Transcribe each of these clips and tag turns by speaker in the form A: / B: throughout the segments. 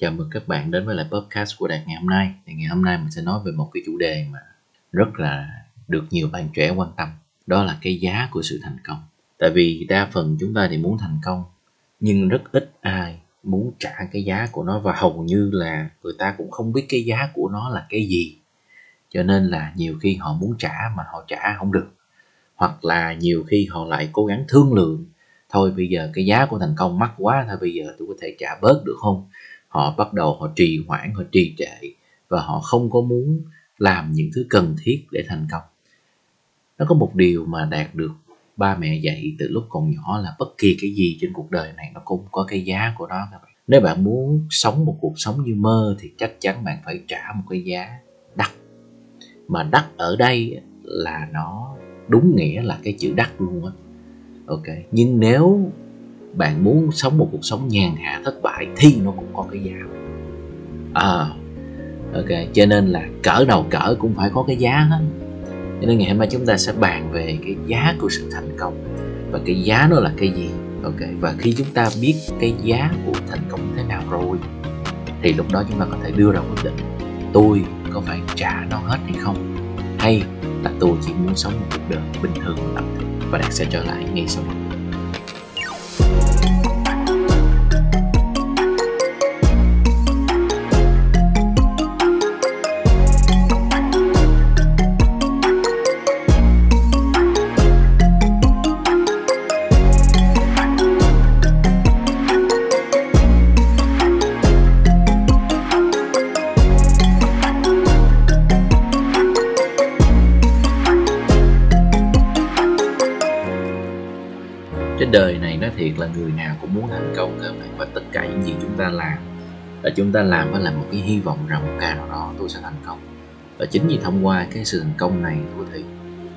A: Chào mừng các bạn đến với lại podcast của Đạt ngày hôm nay. Thì ngày hôm nay mình sẽ nói về một cái chủ đề mà rất là được nhiều bạn trẻ quan tâm. Đó là cái giá của sự thành công. Tại vì đa phần chúng ta thì muốn thành công, nhưng rất ít ai muốn trả cái giá của nó và hầu như là người ta cũng không biết cái giá của nó là cái gì. Cho nên là nhiều khi họ muốn trả mà họ trả không được. Hoặc là nhiều khi họ lại cố gắng thương lượng thôi bây giờ cái giá của thành công mắc quá, thôi bây giờ tôi có thể trả bớt được không họ bắt đầu họ trì hoãn, họ trì trệ và họ không có muốn làm những thứ cần thiết để thành công. Nó có một điều mà đạt được ba mẹ dạy từ lúc còn nhỏ là bất kỳ cái gì trên cuộc đời này nó cũng có cái giá của nó các bạn. Nếu bạn muốn sống một cuộc sống như mơ thì chắc chắn bạn phải trả một cái giá đắt. Mà đắt ở đây là nó đúng nghĩa là cái chữ đắt luôn á. Ok, nhưng nếu bạn muốn sống một cuộc sống nhàn hạ, thất bại thì nó cũng có cái giá. À ok, cho nên là cỡ đầu cỡ cũng phải có cái giá hết. Cho nên ngày hôm nay chúng ta sẽ bàn về cái giá của sự thành công. Và cái giá nó là cái gì? Ok, và khi chúng ta biết cái giá của thành công thế nào rồi, thì lúc đó chúng ta có thể đưa ra quyết định, tôi có phải trả nó hết hay không? Hay là tôi chỉ muốn sống một cuộc đời bình thường tầm thường và Đạt sẽ trở lại ngay sau đây. Thiệt là người nào cũng muốn thành công cơ mà và tất cả những gì chúng ta làm là chúng ta làm với là một cái hy vọng rằng một ngày nào đó tôi sẽ thành công. Và chính vì thông qua cái sự thành công này tôi có thể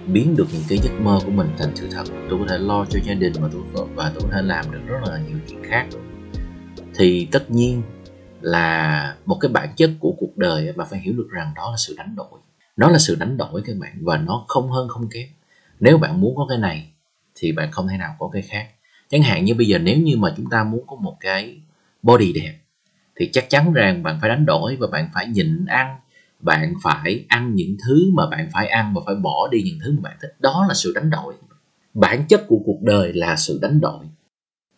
A: biến được những cái giấc mơ của mình thành sự thật. Tôi có thể lo cho gia đình và tôi và tôi có thể làm được rất là nhiều chuyện khác. Thì tất nhiên là một cái bản chất của cuộc đời mà phải hiểu được rằng đó là sự đánh đổi. Nó là sự đánh đổi các bạn, và nó không hơn không kém. Nếu bạn muốn có cái này thì bạn không thể nào có cái khác chẳng hạn như bây giờ nếu như mà chúng ta muốn có một cái body đẹp, thì chắc chắn rằng bạn phải đánh đổi và bạn phải nhịn ăn, bạn phải ăn những thứ mà bạn phải ăn và phải bỏ đi những thứ mà bạn thích. Đó là sự đánh đổi. Bản chất của cuộc đời là sự đánh đổi.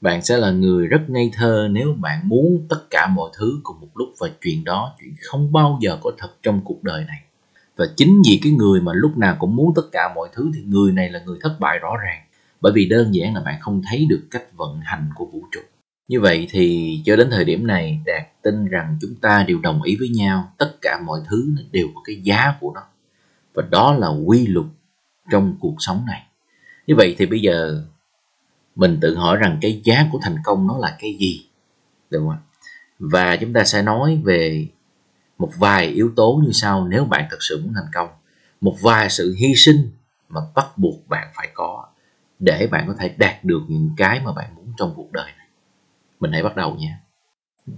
A: Bạn sẽ là người rất ngây thơ nếu bạn muốn tất cả mọi thứ cùng một lúc và chuyện đó, chuyện không bao giờ có thật trong cuộc đời này. Và chính vì cái người mà lúc nào cũng muốn tất cả mọi thứ thì người này là người thất bại rõ ràng bởi vì đơn giản là bạn không thấy được cách vận hành của vũ trụ. Như vậy thì cho đến thời điểm này, đạt tin rằng chúng ta đều đồng ý với nhau, tất cả mọi thứ đều có cái giá của nó. Và đó là quy luật trong cuộc sống này. Như vậy thì bây giờ mình tự hỏi rằng cái giá của thành công nó là cái gì? Được không ạ? Và chúng ta sẽ nói về một vài yếu tố như sau nếu bạn thật sự muốn thành công. Một vài sự hy sinh mà bắt buộc bạn phải có để bạn có thể đạt được những cái mà bạn muốn trong cuộc đời này. Mình hãy bắt đầu nha.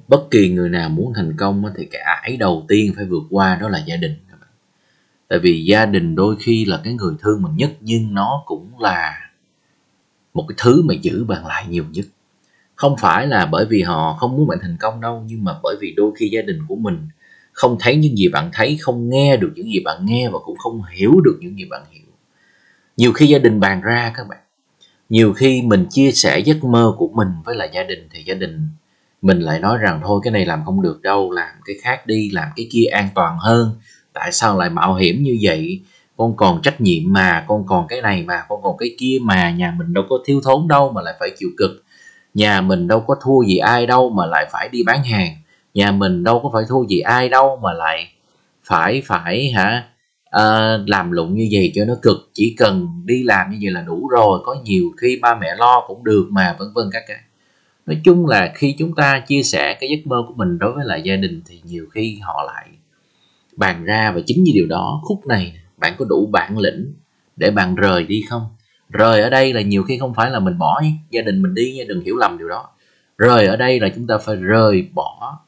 A: Bất kỳ người nào muốn thành công thì cái ải đầu tiên phải vượt qua đó là gia đình tại vì gia đình đôi khi là cái người thương mình nhất, nhưng nó cũng là một cái thứ mà giữ bạn lại nhiều nhất. Không phải là bởi vì họ không muốn bạn thành công đâu, nhưng mà bởi vì đôi khi gia đình của mình không thấy những gì bạn thấy, không nghe được những gì bạn nghe và cũng không hiểu được những gì bạn hiểu. Nhiều khi gia đình bàn ra các bạn nhiều khi mình chia sẻ giấc mơ của mình với lại gia đình thì gia đình mình lại nói rằng, thôi, cái này làm không được đâu, làm cái khác đi, làm cái kia an toàn hơn. Tại sao lại mạo hiểm như vậy? Con còn trách nhiệm mà, con còn cái này mà, con còn cái kia mà. Nhà mình đâu có thiếu thốn đâu mà lại phải chịu cực. Nhà mình đâu có thua gì ai đâu mà lại phải đi bán hàng. Nhà mình đâu có phải thua gì ai đâu mà lại phải phải, hả? Uh, làm lụng như vậy cho nó cực. Chỉ cần đi làm như vậy là đủ rồi. Có nhiều khi ba mẹ lo cũng được mà vân vân các cái. Nói chung là khi chúng ta chia sẻ cái giấc mơ của mình đối với lại gia đình thì nhiều khi họ lại bàn ra và chính như điều đó khúc này bạn có đủ bản lĩnh để bạn rời đi không? Rời ở đây là nhiều khi không phải là mình bỏ gia đình mình đi nha đừng hiểu lầm điều đó. Rời ở đây là chúng ta phải rời bỏ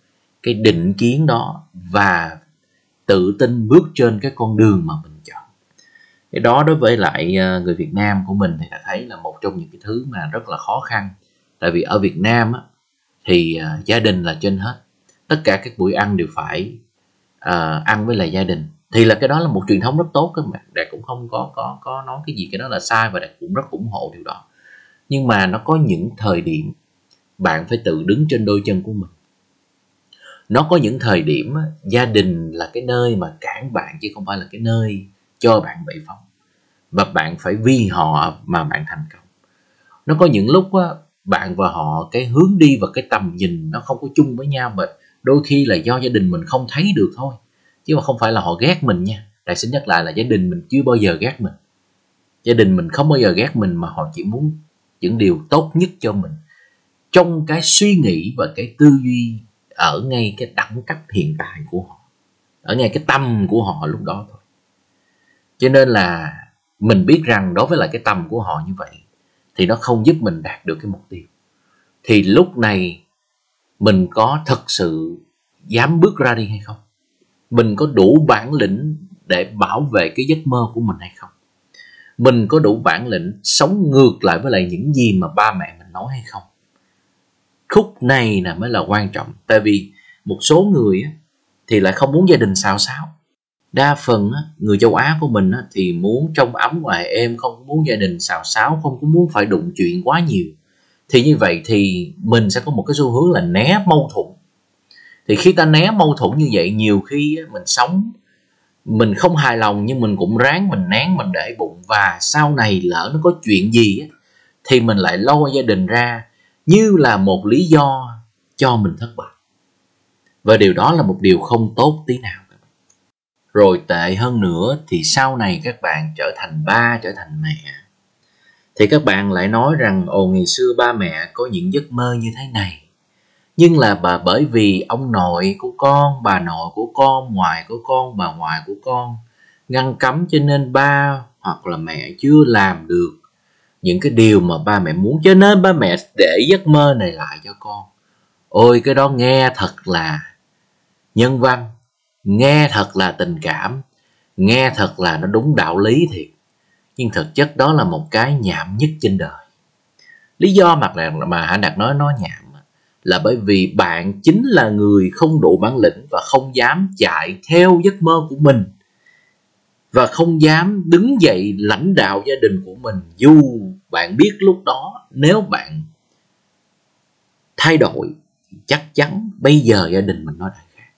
A: cái định kiến đó và tự tin bước trên cái con đường mà mình chọn. Cái đó đối với lại à, người Việt Nam của mình thì ta thấy là một trong những cái thứ mà rất là khó khăn. Tại vì ở Việt Nam á, thì à, gia đình là trên hết. Tất cả các buổi ăn đều phải uh, ăn với lại gia đình. Thì là cái đó là một truyền thống rất tốt các bạn. Đạt cũng không có có có nói cái gì cái đó là sai và đạt cũng rất ủng hộ điều đó. Nhưng mà nó có những thời điểm bạn phải tự đứng trên đôi chân của mình nó có những thời điểm gia đình là cái nơi mà cản bạn chứ không phải là cái nơi cho bạn bị phóng. Và bạn phải vì họ mà bạn thành công. Nó có những lúc á, bạn và họ cái hướng đi và cái tầm nhìn nó không có chung với nhau mà đôi khi là do gia đình mình không thấy được thôi. Chứ mà không phải là họ ghét mình nha. Đại xin nhắc lại là gia đình mình chưa bao giờ ghét mình. Gia đình mình không bao giờ ghét mình mà họ chỉ muốn những điều tốt nhất cho mình. Trong cái suy nghĩ và cái tư duy ở ngay cái đẳng cấp hiện tại của họ. Ở ngay cái tâm của họ lúc đó thôi. Cho nên là mình biết rằng đối với lại cái tâm của họ như vậy, thì nó không giúp mình đạt được cái mục tiêu. Thì lúc này mình có thật sự dám bước ra đi hay không? Mình có đủ bản lĩnh để bảo vệ cái giấc mơ của mình hay không? Mình có đủ bản lĩnh sống ngược lại với lại những gì mà ba mẹ mình nói hay không? Khúc này là mới là quan trọng. Tại vì một số người thì lại không muốn gia đình xào xáo. Đa phần người châu á của mình thì muốn trong ấm ngoài êm, không muốn gia đình xào xáo, không có muốn phải đụng chuyện quá nhiều. Thì như vậy thì mình sẽ có một cái xu hướng là né mâu thuẫn. Thì khi ta né mâu thuẫn như vậy, nhiều khi mình sống, mình không hài lòng nhưng mình cũng ráng, mình nén, mình để bụng. Và sau này lỡ nó có chuyện gì thì mình lại lôi gia đình ra như là một lý do cho mình thất bại. Và điều đó là một điều không tốt tí nào rồi tệ hơn nữa thì sau này các bạn trở thành ba, trở thành mẹ. Thì các bạn lại nói rằng, ồ, ngày xưa ba mẹ có những giấc mơ như thế này. Nhưng là bà, bởi vì ông nội của con, bà nội của con ngoại của con, bà ngoại của con, ngăn cấm cho nên ba hoặc là mẹ chưa làm được những cái điều mà ba mẹ muốn. Cho nên ba mẹ để giấc mơ này lại cho con. Ôi, cái đó nghe thật là nhân văn. Nghe thật là tình cảm. Nghe thật là nó đúng đạo lý thiệt. Nhưng thực chất đó là một cái nhảm nhất trên đời. Lý do mà mà hãy đạt nói nó nhảm là bởi vì bạn chính là người không đủ bản lĩnh và không dám chạy theo giấc mơ của mình và không dám đứng dậy lãnh đạo gia đình của mình. Dù bạn biết lúc đó, nếu bạn thay đổi chắc chắn bây giờ gia đình mình nó đã khác.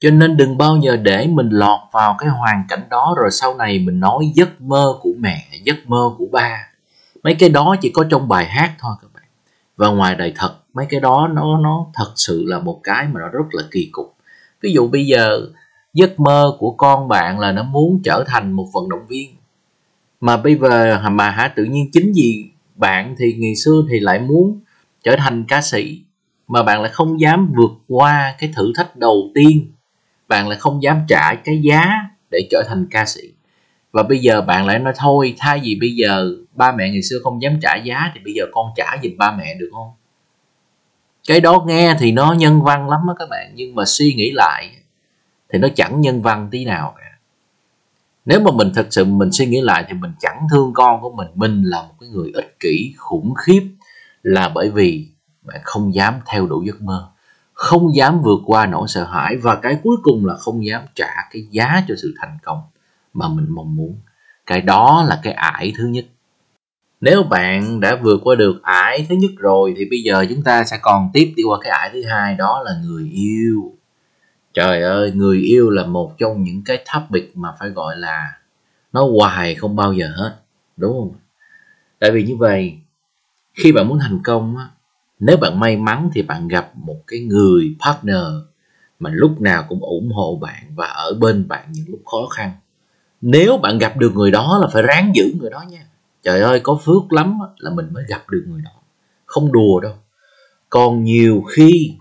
A: Cho nên đừng bao giờ để mình lọt vào cái hoàn cảnh đó, rồi sau này mình nói giấc mơ của mẹ, giấc mơ của ba. Mấy cái đó chỉ có trong bài hát thôi các bạn. Và ngoài đời thật, mấy cái đó nó nó thật sự là một cái mà nó rất là kỳ cục. Ví dụ bây giờ giấc mơ của con bạn là nó muốn trở thành một vận động viên. Mà bây giờ mà hả, tự nhiên chính vì bạn thì ngày xưa thì lại muốn trở thành ca sĩ, mà bạn lại không dám vượt qua cái thử thách đầu tiên. Bạn lại không dám trả cái giá để trở thành ca sĩ. Và bây giờ bạn lại nói, thôi, thay vì bây giờ ba mẹ ngày xưa không dám trả giá, thì bây giờ con trả giùm ba mẹ được không? Cái đó nghe thì nó nhân văn lắm á các bạn, nhưng mà suy nghĩ lại thì nó chẳng nhân văn tí nào cả. Nếu mà mình thật sự mình suy nghĩ lại thì mình chẳng thương con của mình. Mình là một cái người ích kỷ, khủng khiếp là bởi vì bạn không dám theo đuổi giấc mơ, không dám vượt qua nỗi sợ hãi và cái cuối cùng là không dám trả cái giá cho sự thành công mà mình mong muốn. Cái đó là cái ải thứ nhất. Nếu bạn đã vượt qua được ải thứ nhất rồi thì bây giờ chúng ta sẽ còn tiếp đi qua cái ải thứ hai, đó là người yêu trời ơi, người yêu là một trong những cái topic mà phải gọi là nó hoài không bao giờ hết, đúng không? Tại vì như vậy, khi bạn muốn thành công á, nếu bạn may mắn thì bạn gặp một cái người partner mà lúc nào cũng ủng hộ bạn và ở bên bạn những lúc khó khăn. Nếu bạn gặp được người đó là phải ráng giữ người đó nha. Trời ơi, có phước lắm là mình mới gặp được người đó. Không đùa đâu. Còn nhiều khi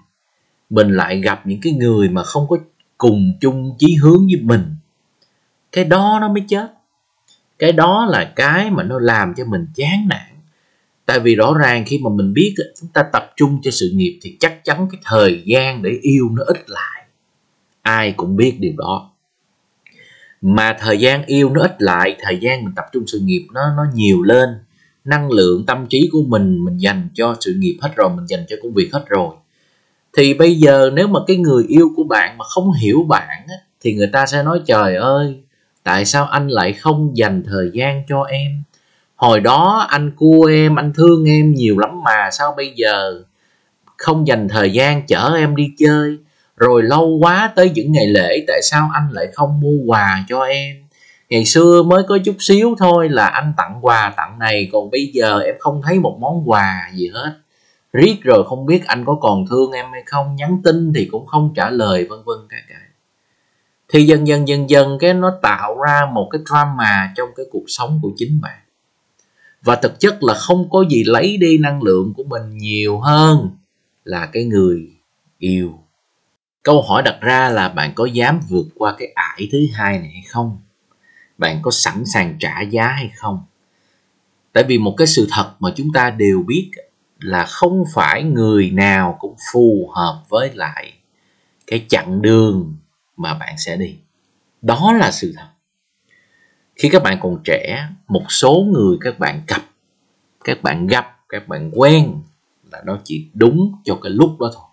A: mình lại gặp những cái người mà không có cùng chung chí hướng với mình. Cái đó nó mới chết. Cái đó là cái mà nó làm cho mình chán nản. Tại vì rõ ràng khi mà mình biết chúng ta tập trung cho sự nghiệp thì chắc chắn cái thời gian để yêu nó ít lại. Ai cũng biết điều đó. Mà thời gian yêu nó ít lại, thời gian mình tập trung sự nghiệp nó nó nhiều lên. Năng lượng tâm trí của mình mình dành cho sự nghiệp hết rồi, mình dành cho công việc hết rồi thì bây giờ nếu mà cái người yêu của bạn mà không hiểu bạn á, thì người ta sẽ nói trời ơi tại sao anh lại không dành thời gian cho em? Hồi đó anh cua em anh thương em nhiều lắm mà sao bây giờ không dành thời gian chở em đi chơi? Rồi lâu quá tới những ngày lễ tại sao anh lại không mua quà cho em? Ngày xưa mới có chút xíu thôi là anh tặng quà tặng này còn bây giờ em không thấy một món quà gì hết riết rồi không biết anh có còn thương em hay không, nhắn tin thì cũng không trả lời, vân vân cả cả thì dần dần dần dần cái nó tạo ra một cái drama trong cái cuộc sống của chính bạn. Và thực chất là không có gì lấy đi năng lượng của mình nhiều hơn là cái người yêu. Câu hỏi đặt ra là bạn có dám vượt qua cái ải thứ hai này hay không? Bạn có sẵn sàng trả giá hay không? Tại vì một cái sự thật mà chúng ta đều biết là không phải người nào cũng phù hợp với lại cái chặng đường mà bạn sẽ đi. Đó là sự thật. Khi các bạn còn trẻ, một số người các bạn gặp các bạn gặp, các bạn quen là nó chỉ đúng cho cái lúc đó thôi.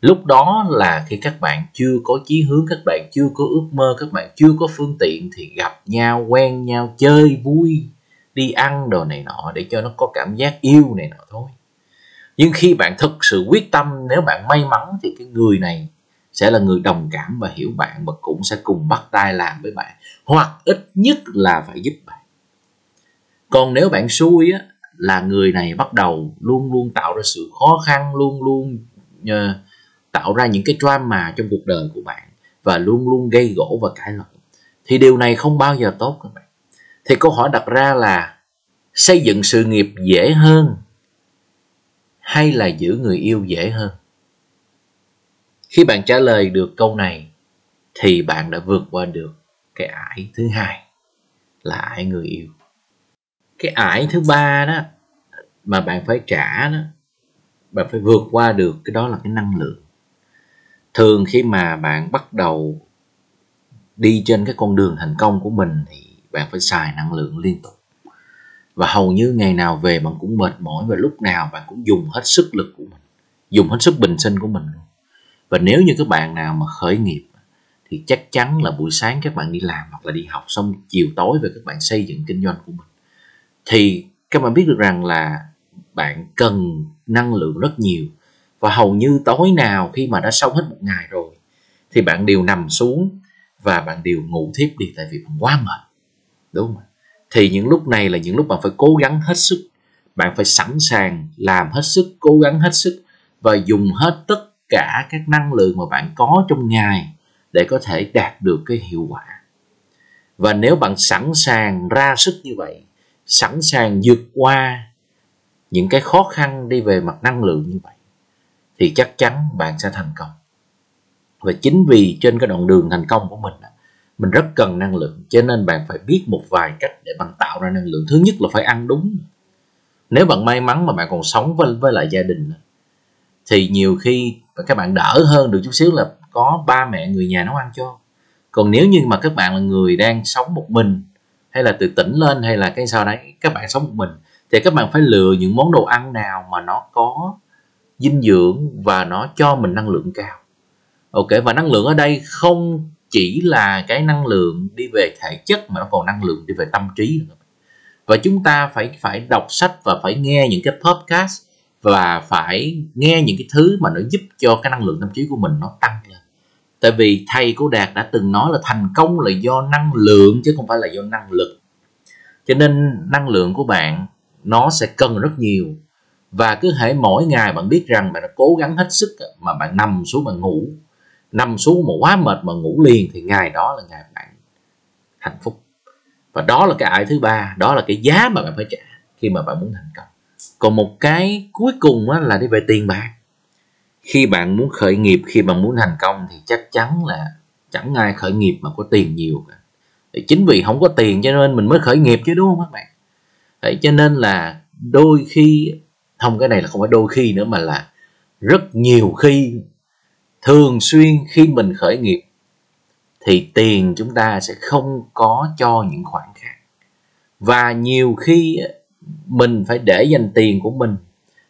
A: Lúc đó là khi các bạn chưa có chí hướng, các bạn chưa có ước mơ, các bạn chưa có phương tiện thì gặp nhau, quen nhau, chơi vui đi ăn đồ này nọ để cho nó có cảm giác yêu này nọ thôi. Nhưng khi bạn thực sự quyết tâm nếu bạn may mắn thì cái người này sẽ là người đồng cảm và hiểu bạn và cũng sẽ cùng bắt tay làm với bạn. Hoặc ít nhất là phải giúp bạn. Còn nếu bạn xui á là người này bắt đầu luôn luôn tạo ra sự khó khăn luôn luôn uh, tạo ra những cái drama trong cuộc đời của bạn và luôn luôn gây gỗ và cãi lộn thì điều này không bao giờ tốt các bạn thì câu hỏi đặt ra là, xây dựng sự nghiệp dễ hơn hay là giữ người yêu dễ hơn? Khi bạn trả lời được câu này, thì bạn đã vượt qua được cái ải thứ hai, là ải người yêu. Cái ải thứ ba đó mà bạn phải trả đó, bạn phải vượt qua được cái đó là cái năng lượng. Thường khi mà bạn bắt đầu đi trên cái con đường thành công của mình thì bạn phải xài năng lượng liên tục. Và hầu như ngày nào về bạn cũng mệt mỏi và lúc nào bạn cũng dùng hết sức lực của mình, dùng hết sức bình sinh của mình luôn. Và nếu như các bạn nào mà khởi nghiệp, thì chắc chắn là buổi sáng các bạn đi làm hoặc là đi học xong chiều tối về các bạn xây dựng kinh doanh của mình. Thì các bạn biết được rằng là bạn cần năng lượng rất nhiều. Và hầu như tối nào khi mà đã xong hết một ngày rồi, thì bạn đều nằm xuống và bạn đều ngủ thiếp đi tại vì bạn quá mệt đúng không thì những lúc này là những lúc bạn phải cố gắng hết sức. Bạn phải sẵn sàng làm hết sức, cố gắng hết sức và dùng hết tất cả các năng lượng mà bạn có trong ngày để có thể đạt được cái hiệu quả. Và nếu bạn sẵn sàng ra sức như vậy, sẵn sàng vượt qua những cái khó khăn đi về mặt năng lượng như vậy, thì chắc chắn bạn sẽ thành công. Và chính vì trên cái đoạn đường thành công của mình mình rất cần năng lượng, cho nên bạn phải biết một vài cách để bạn tạo ra năng lượng. Thứ nhất là phải ăn đúng. Nếu bạn may mắn mà bạn còn sống với với lại gia đình, thì nhiều khi các bạn đỡ hơn được chút xíu là có ba mẹ người nhà nấu ăn cho. Còn nếu như mà các bạn là người đang sống một mình, hay là từ tỉnh lên, hay là cái sao đấy, các bạn sống một mình, thì các bạn phải lựa những món đồ ăn nào mà nó có dinh dưỡng và nó cho mình năng lượng cao. Ok, và năng lượng ở đây không chỉ là cái năng lượng đi về thể chất mà nó còn năng lượng đi về tâm trí nữa và chúng ta phải phải đọc sách và phải nghe những cái podcast và phải nghe những cái thứ mà nó giúp cho cái năng lượng tâm trí của mình nó tăng lên. Tại vì thầy của đạt đã từng nói là thành công là do năng lượng chứ không phải là do năng lực. Cho nên năng lượng của bạn nó sẽ cần rất nhiều. Và cứ hãy mỗi ngày bạn biết rằng bạn đã cố gắng hết sức mà bạn nằm xuống mà ngủ nằm xuống mà quá mệt mà ngủ liền thì ngày đó là ngày bạn hạnh phúc. Và đó là cái ải thứ ba đó là cái giá mà bạn phải trả khi mà bạn muốn thành công. Còn một cái cuối cùng là đi về tiền bạc. Khi bạn muốn khởi nghiệp khi bạn muốn thành công thì chắc chắn là chẳng ai khởi nghiệp mà có tiền nhiều cả. Thì chính vì không có tiền cho nên mình mới khởi nghiệp chứ đúng không các bạn? Đấy, cho nên là đôi khi không cái này là không phải đôi khi nữa mà là rất nhiều khi thường xuyên khi mình khởi nghiệp, thì tiền chúng ta sẽ không có cho những khoản khác. Và nhiều khi mình phải để dành tiền của mình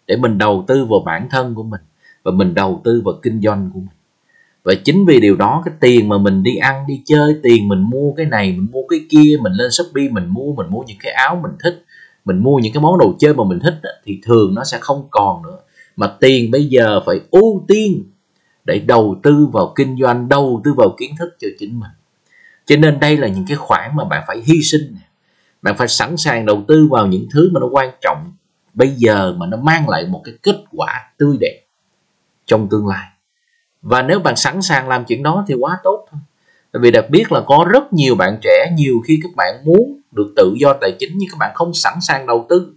A: để mình đầu tư vào bản thân của mình và mình đầu tư vào kinh doanh của mình. Và chính vì điều đó, cái tiền mà mình đi ăn, đi chơi, tiền mình mua cái này, mình mua cái kia, mình lên shopee, mình mua mình mua những cái áo mình thích, mình mua những cái món đồ chơi mà mình thích thì thường nó sẽ không còn nữa. Mà tiền bây giờ phải ưu tiên để đầu tư vào kinh doanh, đầu tư vào kiến thức cho chính mình. Cho nên đây là những cái khoản mà bạn phải hy sinh bạn phải sẵn sàng đầu tư vào những thứ mà nó quan trọng bây giờ mà nó mang lại một cái kết quả tươi đẹp trong tương lai. Và nếu bạn sẵn sàng làm chuyện đó thì quá tốt thôi. Tại vì đặc biệt là có rất nhiều bạn trẻ, nhiều khi các bạn muốn được tự do tài chính nhưng các bạn không sẵn sàng đầu tư.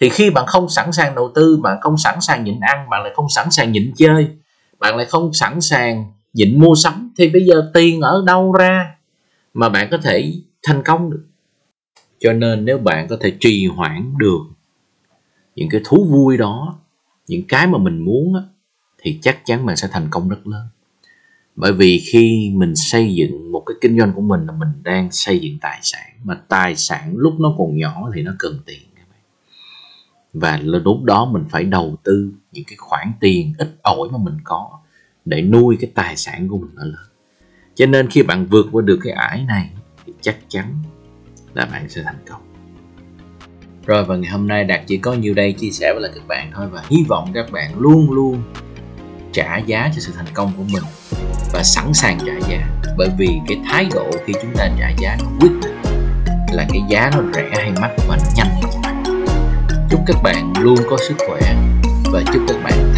A: Thì khi bạn không sẵn sàng đầu tư, bạn không sẵn sàng nhịn ăn, bạn lại không sẵn sàng nhịn chơi bạn lại không sẵn sàng nhịn mua sắm. Thì bây giờ tiền ở đâu ra mà bạn có thể thành công được? Cho nên nếu bạn có thể trì hoãn được những cái thú vui đó những cái mà mình muốn á, thì chắc chắn bạn sẽ thành công rất lớn. Bởi vì khi mình xây dựng một cái kinh doanh của mình là mình đang xây dựng tài sản mà tài sản lúc nó còn nhỏ thì nó cần tiền và lúc đó mình phải đầu tư những cái khoản tiền ít ỏi mà mình có để nuôi cái tài sản của mình ở lớn cho nên khi bạn vượt qua được cái ải này thì chắc chắn là bạn sẽ thành công. Rồi, và ngày hôm nay đạt chỉ có nhiêu đây chia sẻ với lại các bạn thôi. Và hy vọng các bạn luôn luôn trả giá cho sự thành công của mình và sẵn sàng trả giá. Bởi vì cái thái độ khi chúng ta trả giá nó quyết định là cái giá nó rẻ hay mắc và nó nhanh. hay chậm chúc các bạn luôn có sức khỏe và chúc các bạn thành